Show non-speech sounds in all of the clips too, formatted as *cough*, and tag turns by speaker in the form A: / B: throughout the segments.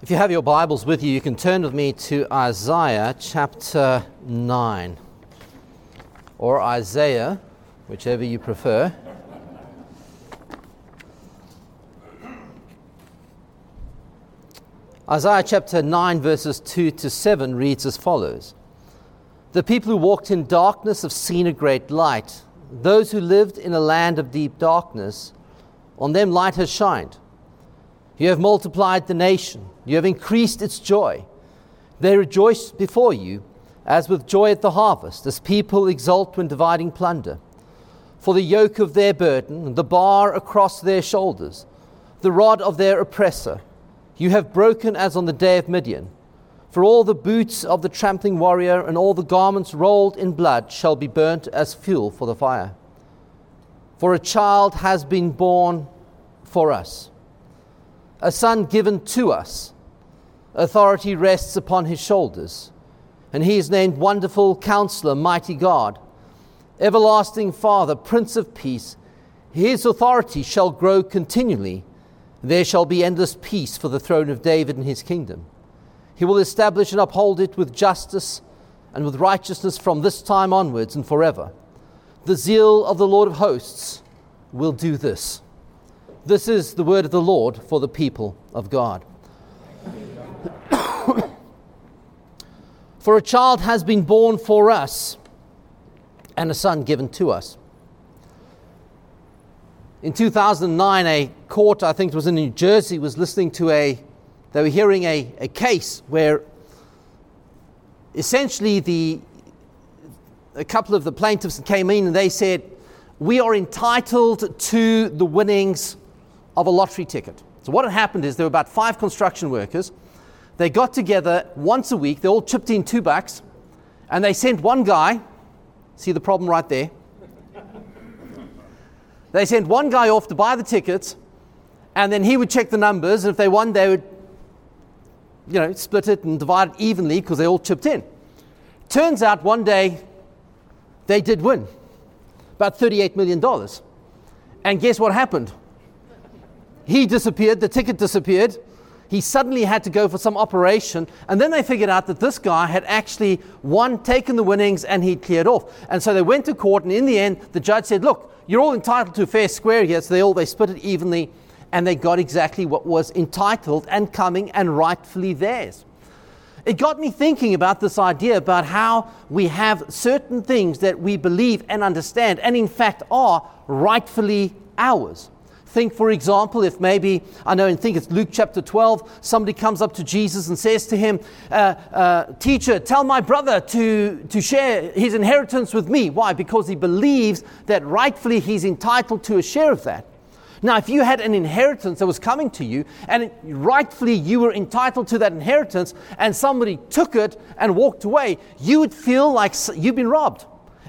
A: If you have your Bibles with you, you can turn with me to Isaiah chapter 9 or Isaiah, whichever you prefer. Isaiah chapter 9, verses 2 to 7 reads as follows The people who walked in darkness have seen a great light. Those who lived in a land of deep darkness, on them light has shined. You have multiplied the nation, you have increased its joy. They rejoice before you as with joy at the harvest, as people exult when dividing plunder. For the yoke of their burden, the bar across their shoulders, the rod of their oppressor, you have broken as on the day of Midian. For all the boots of the trampling warrior and all the garments rolled in blood shall be burnt as fuel for the fire. For a child has been born for us a son given to us. Authority rests upon his shoulders, and he is named Wonderful Counselor, Mighty God, Everlasting Father, Prince of Peace. His authority shall grow continually. There shall be endless peace for the throne of David and his kingdom. He will establish and uphold it with justice and with righteousness from this time onwards and forever. The zeal of the Lord of hosts will do this. This is the word of the Lord for the people of God. *coughs* for a child has been born for us, and a son given to us. In 2009, a court, I think it was in New Jersey, was listening to a, they were hearing a, a case where essentially the, a couple of the plaintiffs came in and they said, We are entitled to the winnings of a lottery ticket. So, what had happened is there were about five construction workers. They got together once a week, they all chipped in two bucks, and they sent one guy, see the problem right there? they sent one guy off to buy the tickets, and then he would check the numbers, and if they won, they would you know, split it and divide it evenly because they all chipped in. Turns out one day they did win about $38 million. And guess what happened? He disappeared, the ticket disappeared. He suddenly had to go for some operation, and then they figured out that this guy had actually won, taken the winnings, and he'd cleared off. And so they went to court, and in the end, the judge said, Look, you're all entitled to a fair square here. So they all they split it evenly, and they got exactly what was entitled and coming and rightfully theirs. It got me thinking about this idea about how we have certain things that we believe and understand, and in fact are rightfully ours. Think, for example, if maybe, I know and think it's Luke chapter 12, somebody comes up to Jesus and says to him, uh, uh, Teacher, tell my brother to, to share his inheritance with me. Why? Because he believes that rightfully he's entitled to a share of that. Now, if you had an inheritance that was coming to you, and rightfully you were entitled to that inheritance, and somebody took it and walked away, you would feel like you've been robbed.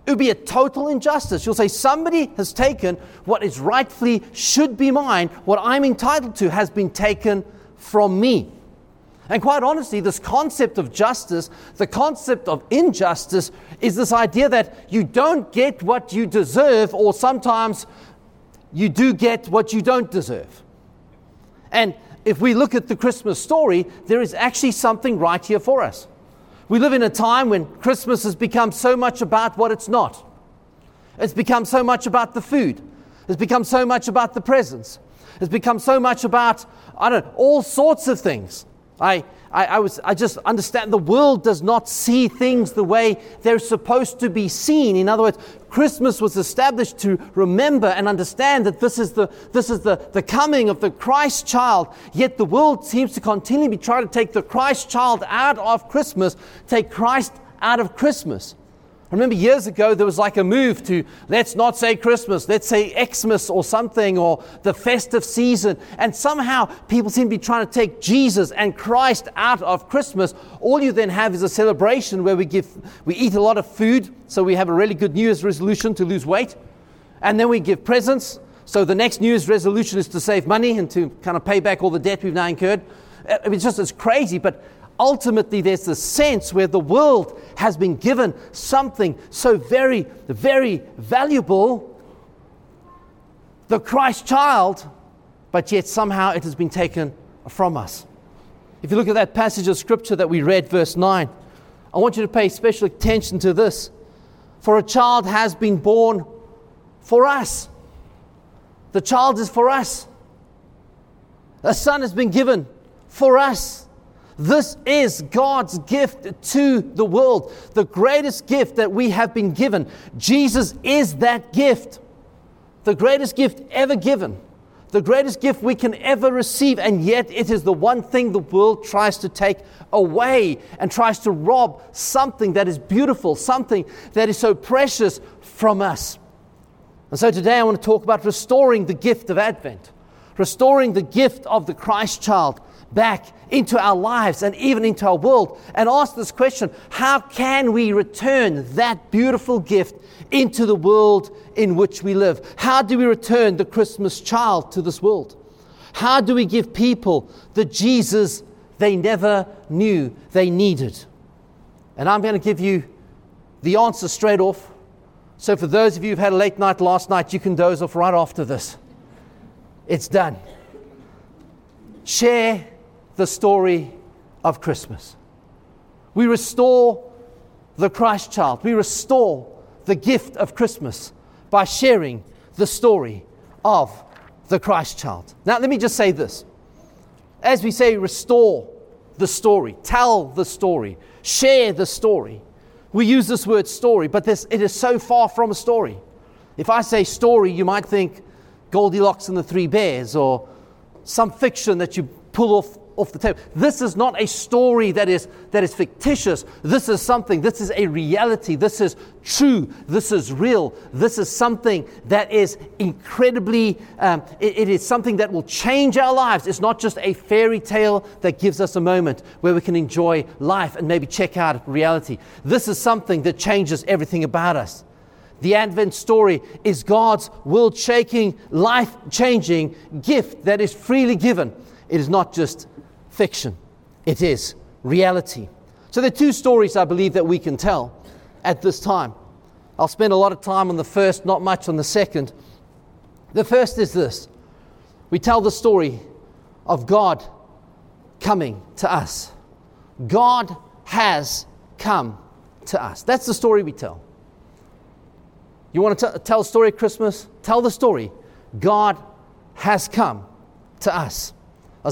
A: It would be a total injustice. You'll say, Somebody has taken what is rightfully should be mine, what I'm entitled to has been taken from me. And quite honestly, this concept of justice, the concept of injustice, is this idea that you don't get what you deserve, or sometimes you do get what you don't deserve. And if we look at the Christmas story, there is actually something right here for us. We live in a time when Christmas has become so much about what it's not. It's become so much about the food. It's become so much about the presents. It's become so much about, I don't know, all sorts of things. I, I, I, was, I just understand the world does not see things the way they're supposed to be seen. In other words, Christmas was established to remember and understand that this is the, this is the, the coming of the Christ child. Yet the world seems to continually be trying to take the Christ child out of Christmas, take Christ out of Christmas. I remember years ago there was like a move to let's not say Christmas, let's say Xmas or something, or the festive season. And somehow people seem to be trying to take Jesus and Christ out of Christmas. All you then have is a celebration where we give we eat a lot of food, so we have a really good New Year's resolution to lose weight. And then we give presents. So the next New Year's resolution is to save money and to kind of pay back all the debt we've now incurred. Uh, it's just it's crazy, but ultimately there's a sense where the world has been given something so very, very valuable, the Christ child, but yet somehow it has been taken from us. If you look at that passage of scripture that we read, verse 9, I want you to pay special attention to this. For a child has been born for us. The child is for us. A son has been given for us. This is God's gift to the world, the greatest gift that we have been given. Jesus is that gift, the greatest gift ever given, the greatest gift we can ever receive, and yet it is the one thing the world tries to take away and tries to rob something that is beautiful, something that is so precious from us. And so today I want to talk about restoring the gift of Advent, restoring the gift of the Christ child back into our lives and even into our world and ask this question how can we return that beautiful gift into the world in which we live? How do we return the Christmas child to this world? How do we give people the Jesus they never knew they needed? And I'm going to give you the answer straight off. So, for those of you who've had a late night last night, you can doze off right after this. It's done. Share the story of Christmas. We restore the Christ child. We restore the gift of Christmas by sharing the story of the Christ child. Now, let me just say this. As we say, restore the story, tell the story, share the story. We use this word story, but this, it is so far from a story. If I say story, you might think Goldilocks and the Three Bears or some fiction that you pull off off the table. This is not a story that is, that is fictitious. This is something, this is a reality. This is true. This is real. This is something that is incredibly, um, it, it is something that will change our lives. It's not just a fairy tale that gives us a moment where we can enjoy life and maybe check out reality. This is something that changes everything about us. The Advent story is God's world shaking, life changing gift that is freely given. It is not just fiction, it is reality. So there are two stories I believe that we can tell at this time. I'll spend a lot of time on the first, not much on the second. The first is this we tell the story of God coming to us. God has come to us. That's the story we tell. You want to t- tell a story at Christmas? Tell the story. God has come to us.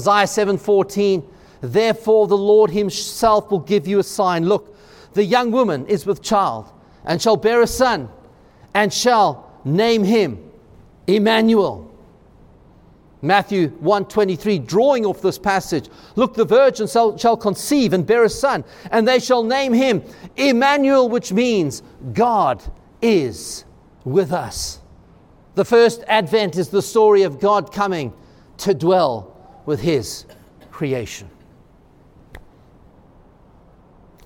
A: Isaiah 7:14 Therefore the Lord himself will give you a sign. Look the young woman is with child and shall bear a son and shall name him Emmanuel. Matthew 1:23 drawing off this passage look the virgin shall, shall conceive and bear a son and they shall name him Emmanuel which means God is with us. The first advent is the story of God coming to dwell with His creation.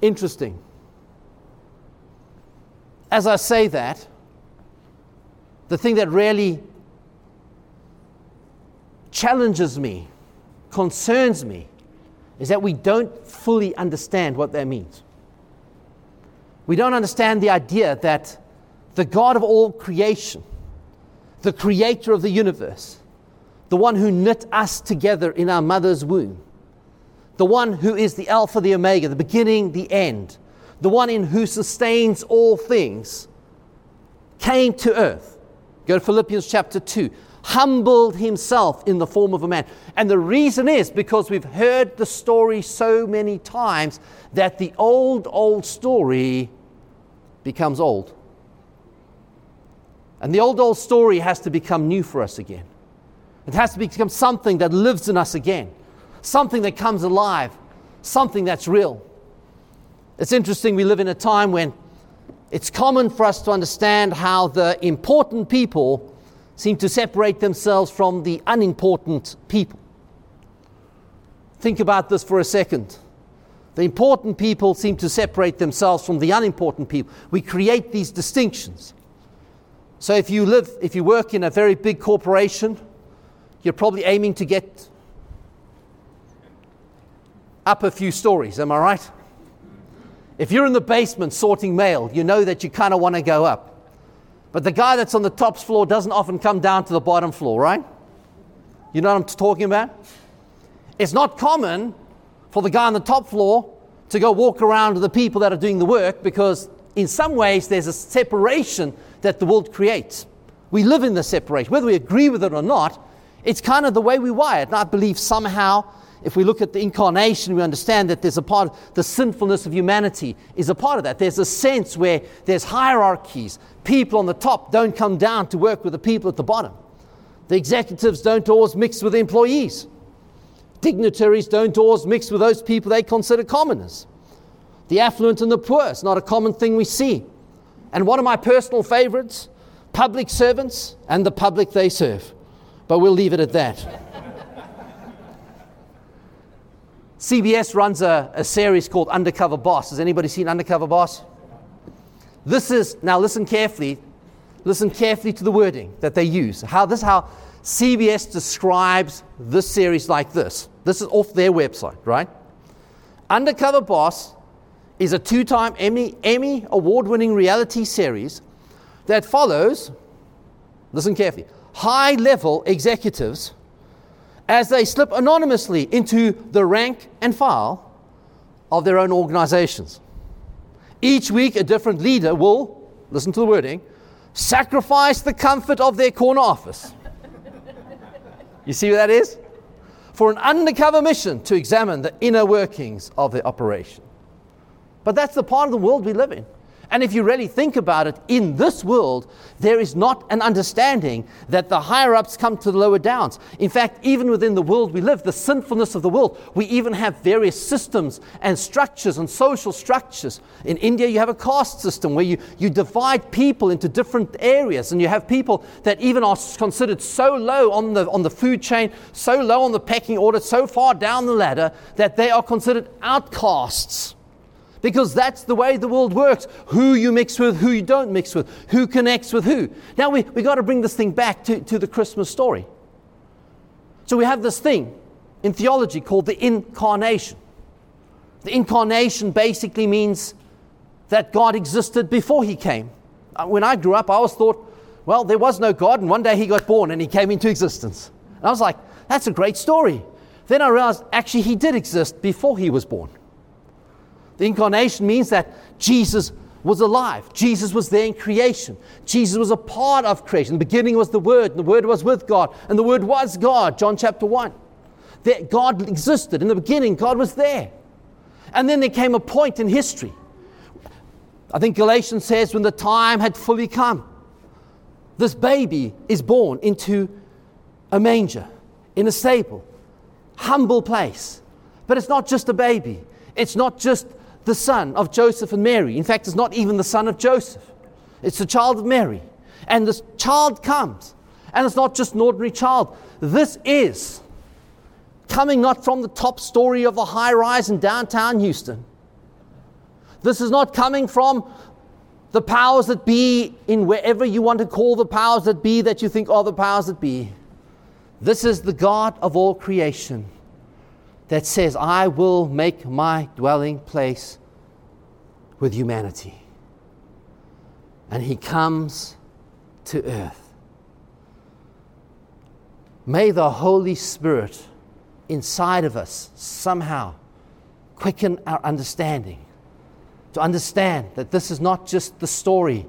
A: Interesting. As I say that, the thing that really challenges me, concerns me, is that we don't fully understand what that means. We don't understand the idea that the God of all creation, the creator of the universe, the one who knit us together in our mother's womb, the one who is the Alpha, the Omega, the beginning, the end, the one in who sustains all things, came to earth. Go to Philippians chapter 2. Humbled himself in the form of a man. And the reason is because we've heard the story so many times that the old, old story becomes old. And the old, old story has to become new for us again. It has to become something that lives in us again, something that comes alive, something that's real. It's interesting, we live in a time when it's common for us to understand how the important people seem to separate themselves from the unimportant people. Think about this for a second. The important people seem to separate themselves from the unimportant people. We create these distinctions. So if you live, if you work in a very big corporation, you're probably aiming to get up a few stories, am I right? If you're in the basement sorting mail, you know that you kind of want to go up. But the guy that's on the top floor doesn't often come down to the bottom floor, right? You know what I'm talking about? It's not common for the guy on the top floor to go walk around with the people that are doing the work because, in some ways, there's a separation that the world creates. We live in the separation. Whether we agree with it or not, it's kind of the way we wired. And I believe somehow, if we look at the incarnation, we understand that there's a part, of the sinfulness of humanity is a part of that. There's a sense where there's hierarchies. People on the top don't come down to work with the people at the bottom. The executives don't always mix with the employees. Dignitaries don't always mix with those people they consider commoners. The affluent and the poor is not a common thing we see. And one of my personal favorites public servants and the public they serve. But we'll leave it at that. CBS runs a, a, series called Undercover Boss. Has anybody seen Undercover Boss? This is, now listen carefully, listen carefully to the wording that they use. How this is how CBS describes this series like this. This is off their website, right? Undercover Boss is a two time Emmy, Emmy award winning reality series that follows, listen carefully, high level executives as they slip anonymously into the rank and file of their own organizations. Each week, a different leader will, listen to the wording, sacrifice the comfort of their corner office. you see what that is? For an undercover mission to examine the inner workings of the operation. But that's the part of the world we live in. And if you really think about it, in this world, there is not an understanding that the higher ups come to the lower downs. In fact, even within the world we live, the sinfulness of the world, we even have various systems and structures and social structures. In India, you have a caste system where you, you divide people into different areas, and you have people that even are considered so low on the, on the food chain, so low on the pecking order, so far down the ladder, that they are considered outcasts because that's the way the world works. Who you mix with, who you don't mix with, who connects with who. Now we, we got to bring this thing back to, to the Christmas story. So we have this thing in theology called the incarnation. The incarnation basically means that God existed before he came. Uh, when I grew up, I always thought, well, there was no God, and one day he got born and he came into existence. And I was like, that's a great story. Then I realized actually he did exist before he was born. The incarnation means that Jesus was alive. Jesus was there in creation. Jesus was a part of creation. The beginning was the Word, and the Word was with God, and the Word was God. John chapter 1. That God existed. In the beginning, God was there. And then there came a point in history. I think Galatians says when the time had fully come, this baby is born into a manger, in a stable, humble place. But it's not just a baby, it's not just the son of Joseph and Mary. In fact, it's not even the son of Joseph, it's the child of Mary. And this child comes, and it's not just an ordinary child. This is coming not from the top story of the high rise in downtown Houston. This is not coming from the powers that be in wherever you want to call the powers that be that you think are the powers that be. This is the God of all creation that says, I will make my dwelling place with humanity. And he comes to earth. May the Holy Spirit inside of us somehow quicken our understanding to understand that this is not just the story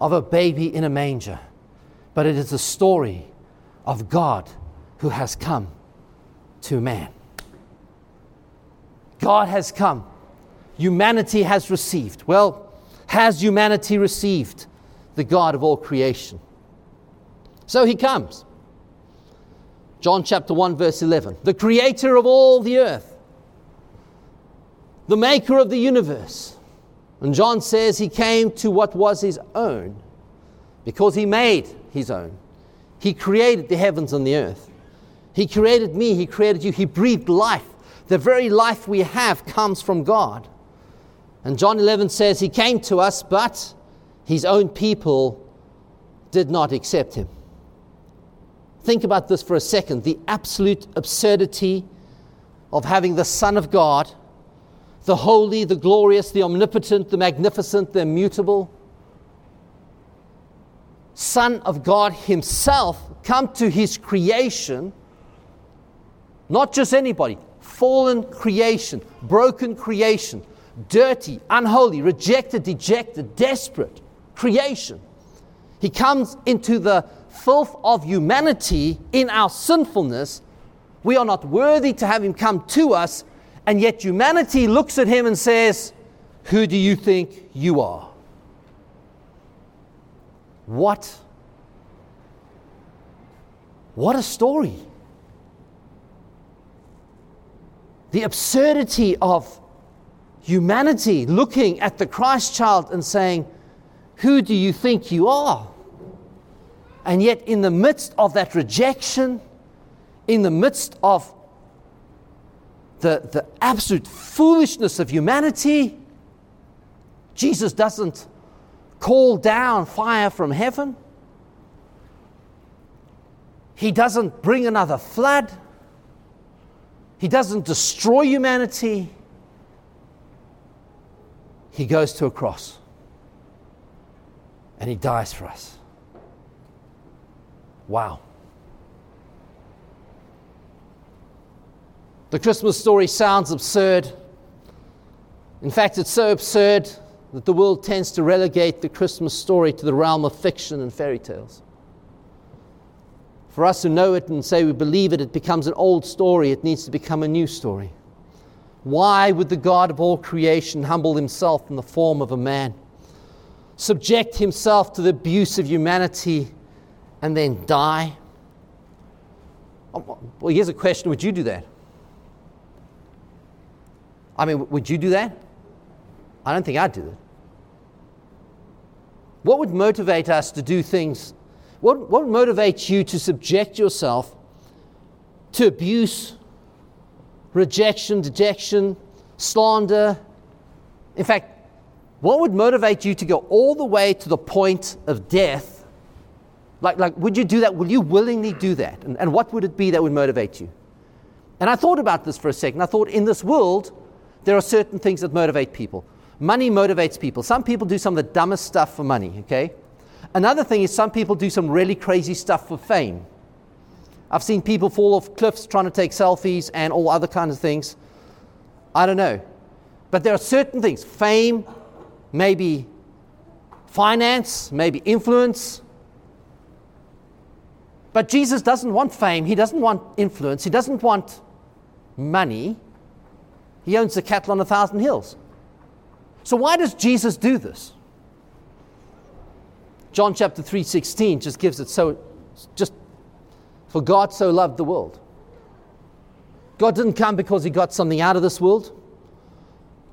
A: of a baby in a manger, but it is the story of God who has come to man. God has come. Humanity has received. Well, has humanity received the God of all creation? So he comes. John chapter 1, verse 11. The creator of all the earth, the maker of the universe. And John says he came to what was his own because he made his own. He created the heavens and the earth. He created me, he created you, he breathed life the very life we have comes from God. And John 11 says, He came to us, but His own people did not accept Him. Think about this for a second the absolute absurdity of having the Son of God, the holy, the glorious, the omnipotent, the magnificent, the immutable, Son of God Himself come to His creation, not just anybody, fallen creation, broken creation, dirty, unholy, rejected, dejected, desperate creation. He comes into the filth of humanity in our sinfulness. We are not worthy to have him come to us, and yet humanity looks at him and says, Who do you think you are? What? What a story. The absurdity of humanity looking at the Christ child and saying, Who do you think you are? And yet, in the midst of that rejection, in the midst of the, the absolute foolishness of humanity, Jesus doesn't call down fire from heaven. He doesn't bring another flood. He doesn't destroy humanity he goes to a cross and he dies for us. Wow. The Christmas story sounds absurd. In fact, it's so absurd that the world tends to relegate the Christmas story to the realm of fiction and fairy tales. For us who know it and say we believe it, it becomes an old story. It needs to become a new story. Why would the God of all creation humble himself in the form of a man, subject himself to the abuse of humanity, and then die? Oh, well, here's a question Would you do that? I mean, would you do that? I don't think I'd do it. What would motivate us to do things? What, what motivates you to subject yourself to abuse rejection, dejection, slander. In fact, what would motivate you to go all the way to the point of death? Like, like would you do that? Will you willingly do that? And, and what would it be that would motivate you? And I thought about this for a second. I thought, in this world, there are certain things that motivate people. Money motivates people. Some people do some of the dumbest stuff for money, okay? Another thing is some people do some really crazy stuff for fame. I've seen people fall off cliffs trying to take selfies and all other kinds of things. I don't know. But there are certain things fame, maybe finance, maybe influence. But Jesus doesn't want fame, he doesn't want influence, he doesn't want money. He owns the cattle on a thousand hills. So why does Jesus do this? John chapter 3:16 just gives it so just for God so loved the world. God didn't come because he got something out of this world.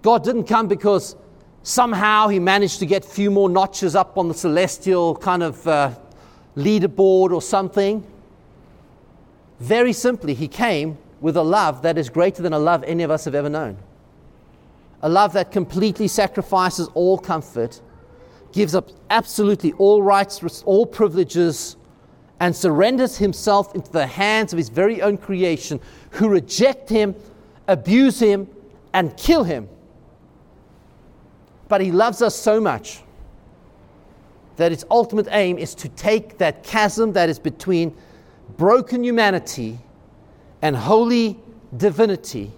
A: God didn't come because somehow he managed to get a few more notches up on the celestial kind of uh, leaderboard or something. Very simply, he came with a love that is greater than a love any of us have ever known. A love that completely sacrifices all comfort, gives up absolutely all rights, all privileges, and surrenders himself into the hands of his very own creation, who reject him, abuse him, and kill him. But he loves us so much that its ultimate aim is to take that chasm that is between broken humanity and holy divinity.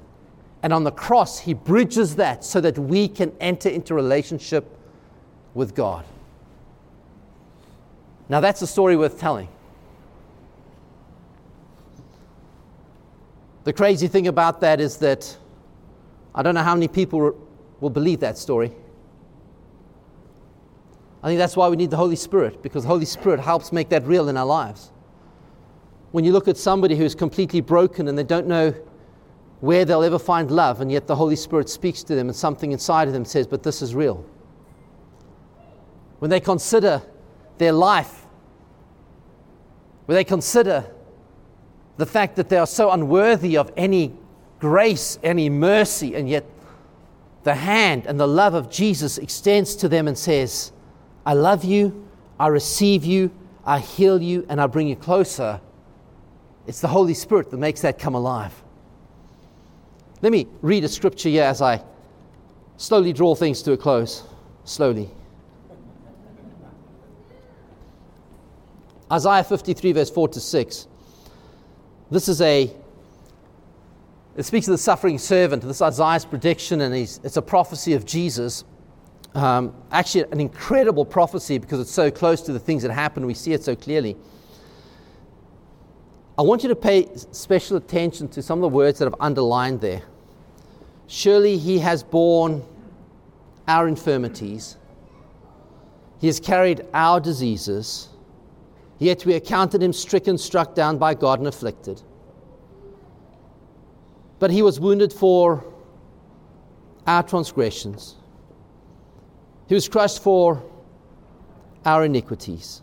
A: And on the cross, he bridges that so that we can enter into relationship with God. Now, that's a story worth telling. The crazy thing about that is that I don't know how many people will believe that story. I think that's why we need the Holy Spirit, because the Holy Spirit helps make that real in our lives. When you look at somebody who's completely broken and they don't know where they'll ever find love, and yet the Holy Spirit speaks to them, and something inside of them says, But this is real. When they consider their life, when they consider the fact that they are so unworthy of any grace, any mercy, and yet the hand and the love of Jesus extends to them and says, I love you, I receive you, I heal you, and I bring you closer. It's the Holy Spirit that makes that come alive. Let me read a scripture here as I slowly draw things to a close. Slowly. Isaiah 53, verse 4 to 6. This is a It speaks of the suffering servant, this is Isaiah's prediction, and it's a prophecy of Jesus. Um, actually, an incredible prophecy because it's so close to the things that happen. We see it so clearly. I want you to pay special attention to some of the words that I've underlined there. Surely he has borne our infirmities, he has carried our diseases, yet we accounted him stricken, struck down by God, and afflicted. But he was wounded for our transgressions, he was crushed for our iniquities.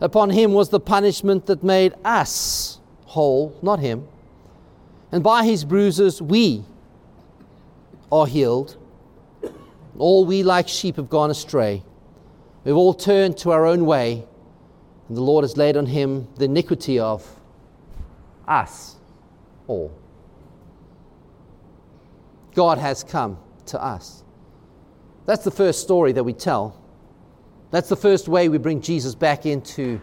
A: Upon him was the punishment that made us whole, not him. And by his bruises we are healed. All we like sheep have gone astray. We've all turned to our own way, and the Lord has laid on him the iniquity of us all. God has come to us. That's the first story that we tell. That's the first way we bring Jesus back into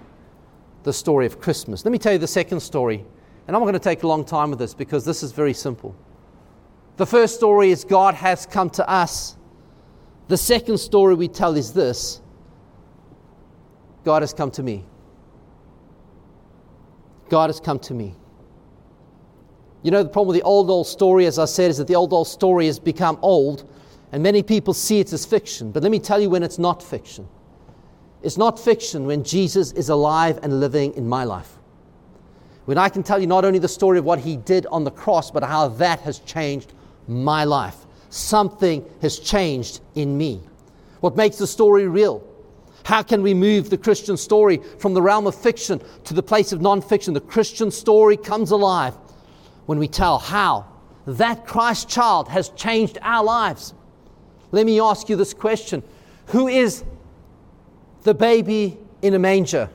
A: the story of Christmas. Let me tell you the second story. And I'm going to take a long time with this because this is very simple. The first story is God has come to us. The second story we tell is this God has come to me. God has come to me. You know, the problem with the old, old story, as I said, is that the old, old story has become old, and many people see it as fiction. But let me tell you when it's not fiction. It's not fiction when Jesus is alive and living in my life. When I can tell you not only the story of what he did on the cross, but how that has changed my life. Something has changed in me. What makes the story real? How can we move the Christian story from the realm of fiction to the place of non-fiction? The Christian story comes alive when we tell how that Christ child has changed our lives. Let me ask you this question Who is the baby in a manger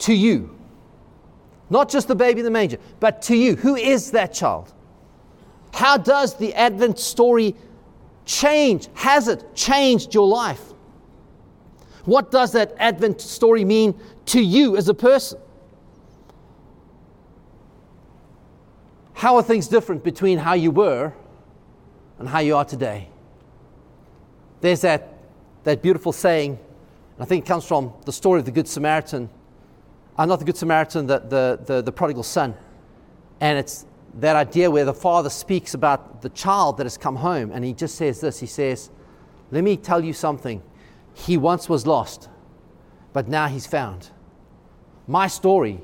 A: to you? Not just the baby in the manger, but to you. Who is that child? How does the Advent story change? Has it changed your life? What does that Advent story mean to you as a person? How are things different between how you were and how you are today? There's that, that beautiful saying, and I think it comes from the story of the Good Samaritan. Uh, not the Good Samaritan, the, the, the, the prodigal son. And it's that idea where the father speaks about the child that has come home, and he just says this He says, Let me tell you something. He once was lost, but now he's found. My story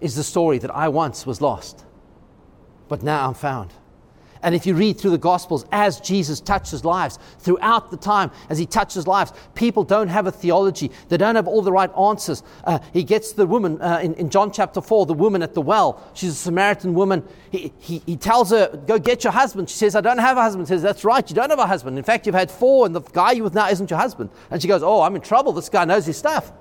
A: is the story that I once was lost, but now I'm found. And if you read through the Gospels, as Jesus touches lives, throughout the time, as he touches lives, people don't have a theology. They don't have all the right answers. Uh, he gets the woman uh, in, in, John chapter 4, the woman at the well. She's a Samaritan woman. He, he, he tells her, Go get your husband. She says, I don't have a husband. He says, That's right, you don't have a husband. In fact, you've had four, and the guy you're with now isn't your husband. And she goes, Oh, I'm in trouble. This guy knows his stuff.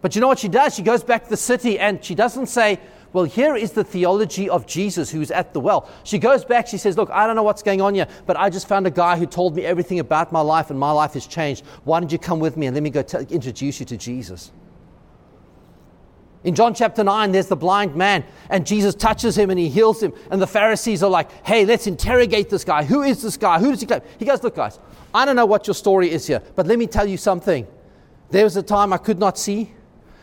A: But you know what she does? She goes back to the city and she doesn't say, well, here is the theology of Jesus who's at the well. She goes back, she says, Look, I don't know what's going on here, but I just found a guy who told me everything about my life, and my life has changed. Why don't you come with me and let me go t- introduce you to Jesus? In John chapter 9, there's the blind man, and Jesus touches him and he heals him. And the Pharisees are like, hey, let's interrogate this guy. Who is this guy? Who does he claim? He goes, look, guys, I don't know what your story is here, but let me tell you something. There was a time I could not see,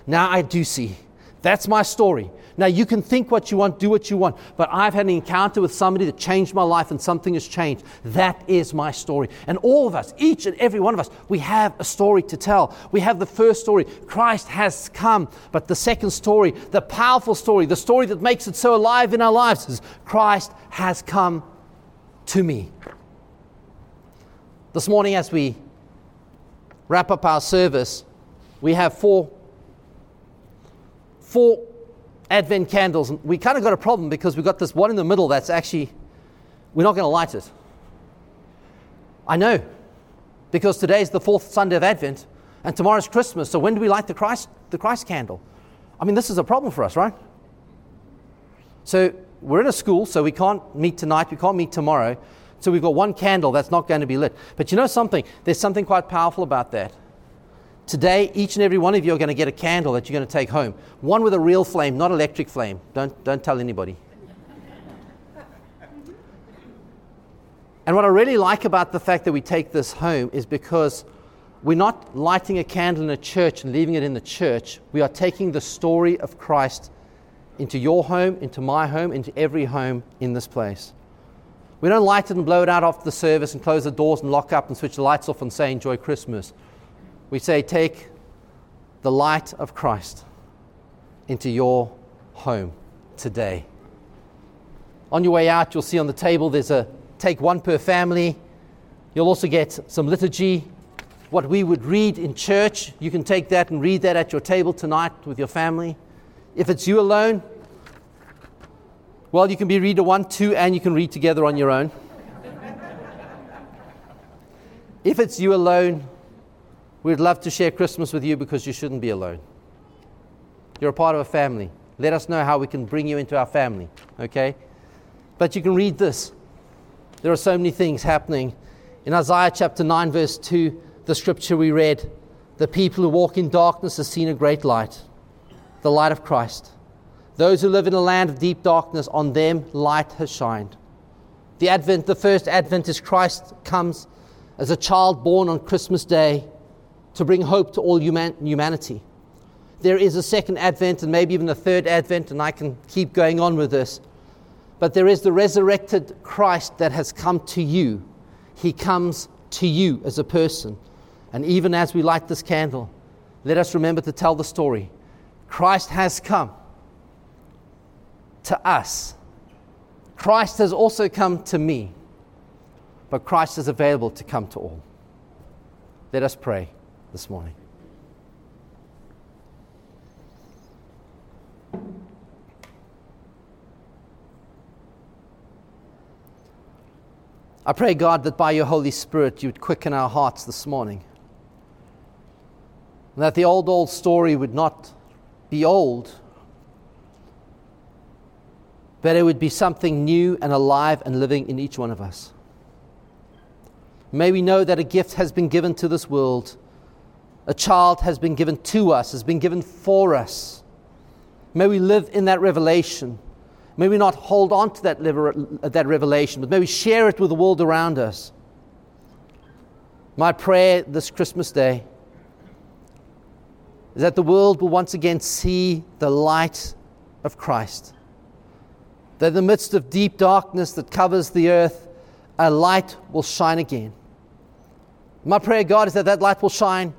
A: now I do see. That's my story. Now, you can think what you want, do what you want, but I've had an encounter with somebody that changed my life and something has changed. That is my story. And all of us, each and every one of us, we have a story to tell. We have the first story Christ has come. But the second story, the powerful story, the story that makes it so alive in our lives is Christ has come to me. This morning, as we wrap up our service, we have four, four Advent candles, we kind of got a problem because we've got this one in the middle that's actually, we're not going to light it. I know, because today is the fourth Sunday of Advent and tomorrow's Christmas. So when do we light the Christ, the Christ candle? I mean, this is a problem for us, right? So we're in a school, so we can't meet tonight, we can't meet tomorrow. So we've got one candle that's not going to be lit. But you know something? There's something quite powerful about that. Today, each and every one of you are going to get a candle that you're going to take home. One with a real flame, not electric flame. Don't, don't tell anybody. and what I really like about the fact that we take this home is because we're not lighting a candle in a church and leaving it in the church. We are taking the story of Christ into your home, into my home, into every home in this place. We don't light it and blow it out after the service and close the doors and lock up and switch the lights off and say, Enjoy Christmas. We say, Take the light of Christ into your home today. On your way out, you'll see on the table there's a take one per family. You'll also get some liturgy, what we would read in church. You can take that and read that at your table tonight with your family. If it's you alone, well, you can be reader one, two, and you can read together on your own. if it's you alone, we'd love to share Christmas with you because you shouldn't be alone. You're a part of a family. Let us know how we can bring you into our family, okay? But you can read this. There are so many things happening. In Isaiah chapter 9, verse 2, the scripture we read, the people who walk in darkness have seen a great light, the light of Christ. Those who live in a land of deep darkness, on them light has shined. The Advent, the first Advent is Christ comes as a child born on Christmas Day to bring hope to all human, humanity. There is a second Advent and maybe even a third Advent, and I can keep going on with this. But there is the resurrected Christ that has come to you. He comes to you as a person. And even as we light this candle, let us remember to tell the story. Christ has come to us. Christ has also come to me, but Christ is available to come to all. Let us pray this morning. I pray, God, that by your Holy Spirit you would quicken our hearts this morning. And that the old, old story would not be old, but it would be something new and alive and living in each one of us. May we know that a gift has been given to this world, a child has been given to us, has been given for us. May we live in that revelation. May we not hold on to that, that revelation, but may we share it with the world around us. My prayer this Christmas day is that the world will once again see the light of Christ that in the midst of deep darkness that covers the earth, a light will shine again. My prayer, God, is that that light will shine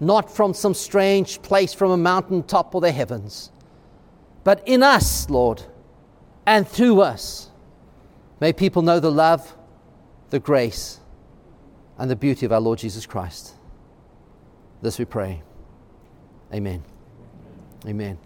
A: not from some strange place from a mountain top or the heavens, but in us, Lord, and through us. May people know the love, the grace, and the beauty of our Lord Jesus Christ. This we pray. Amen. Amen.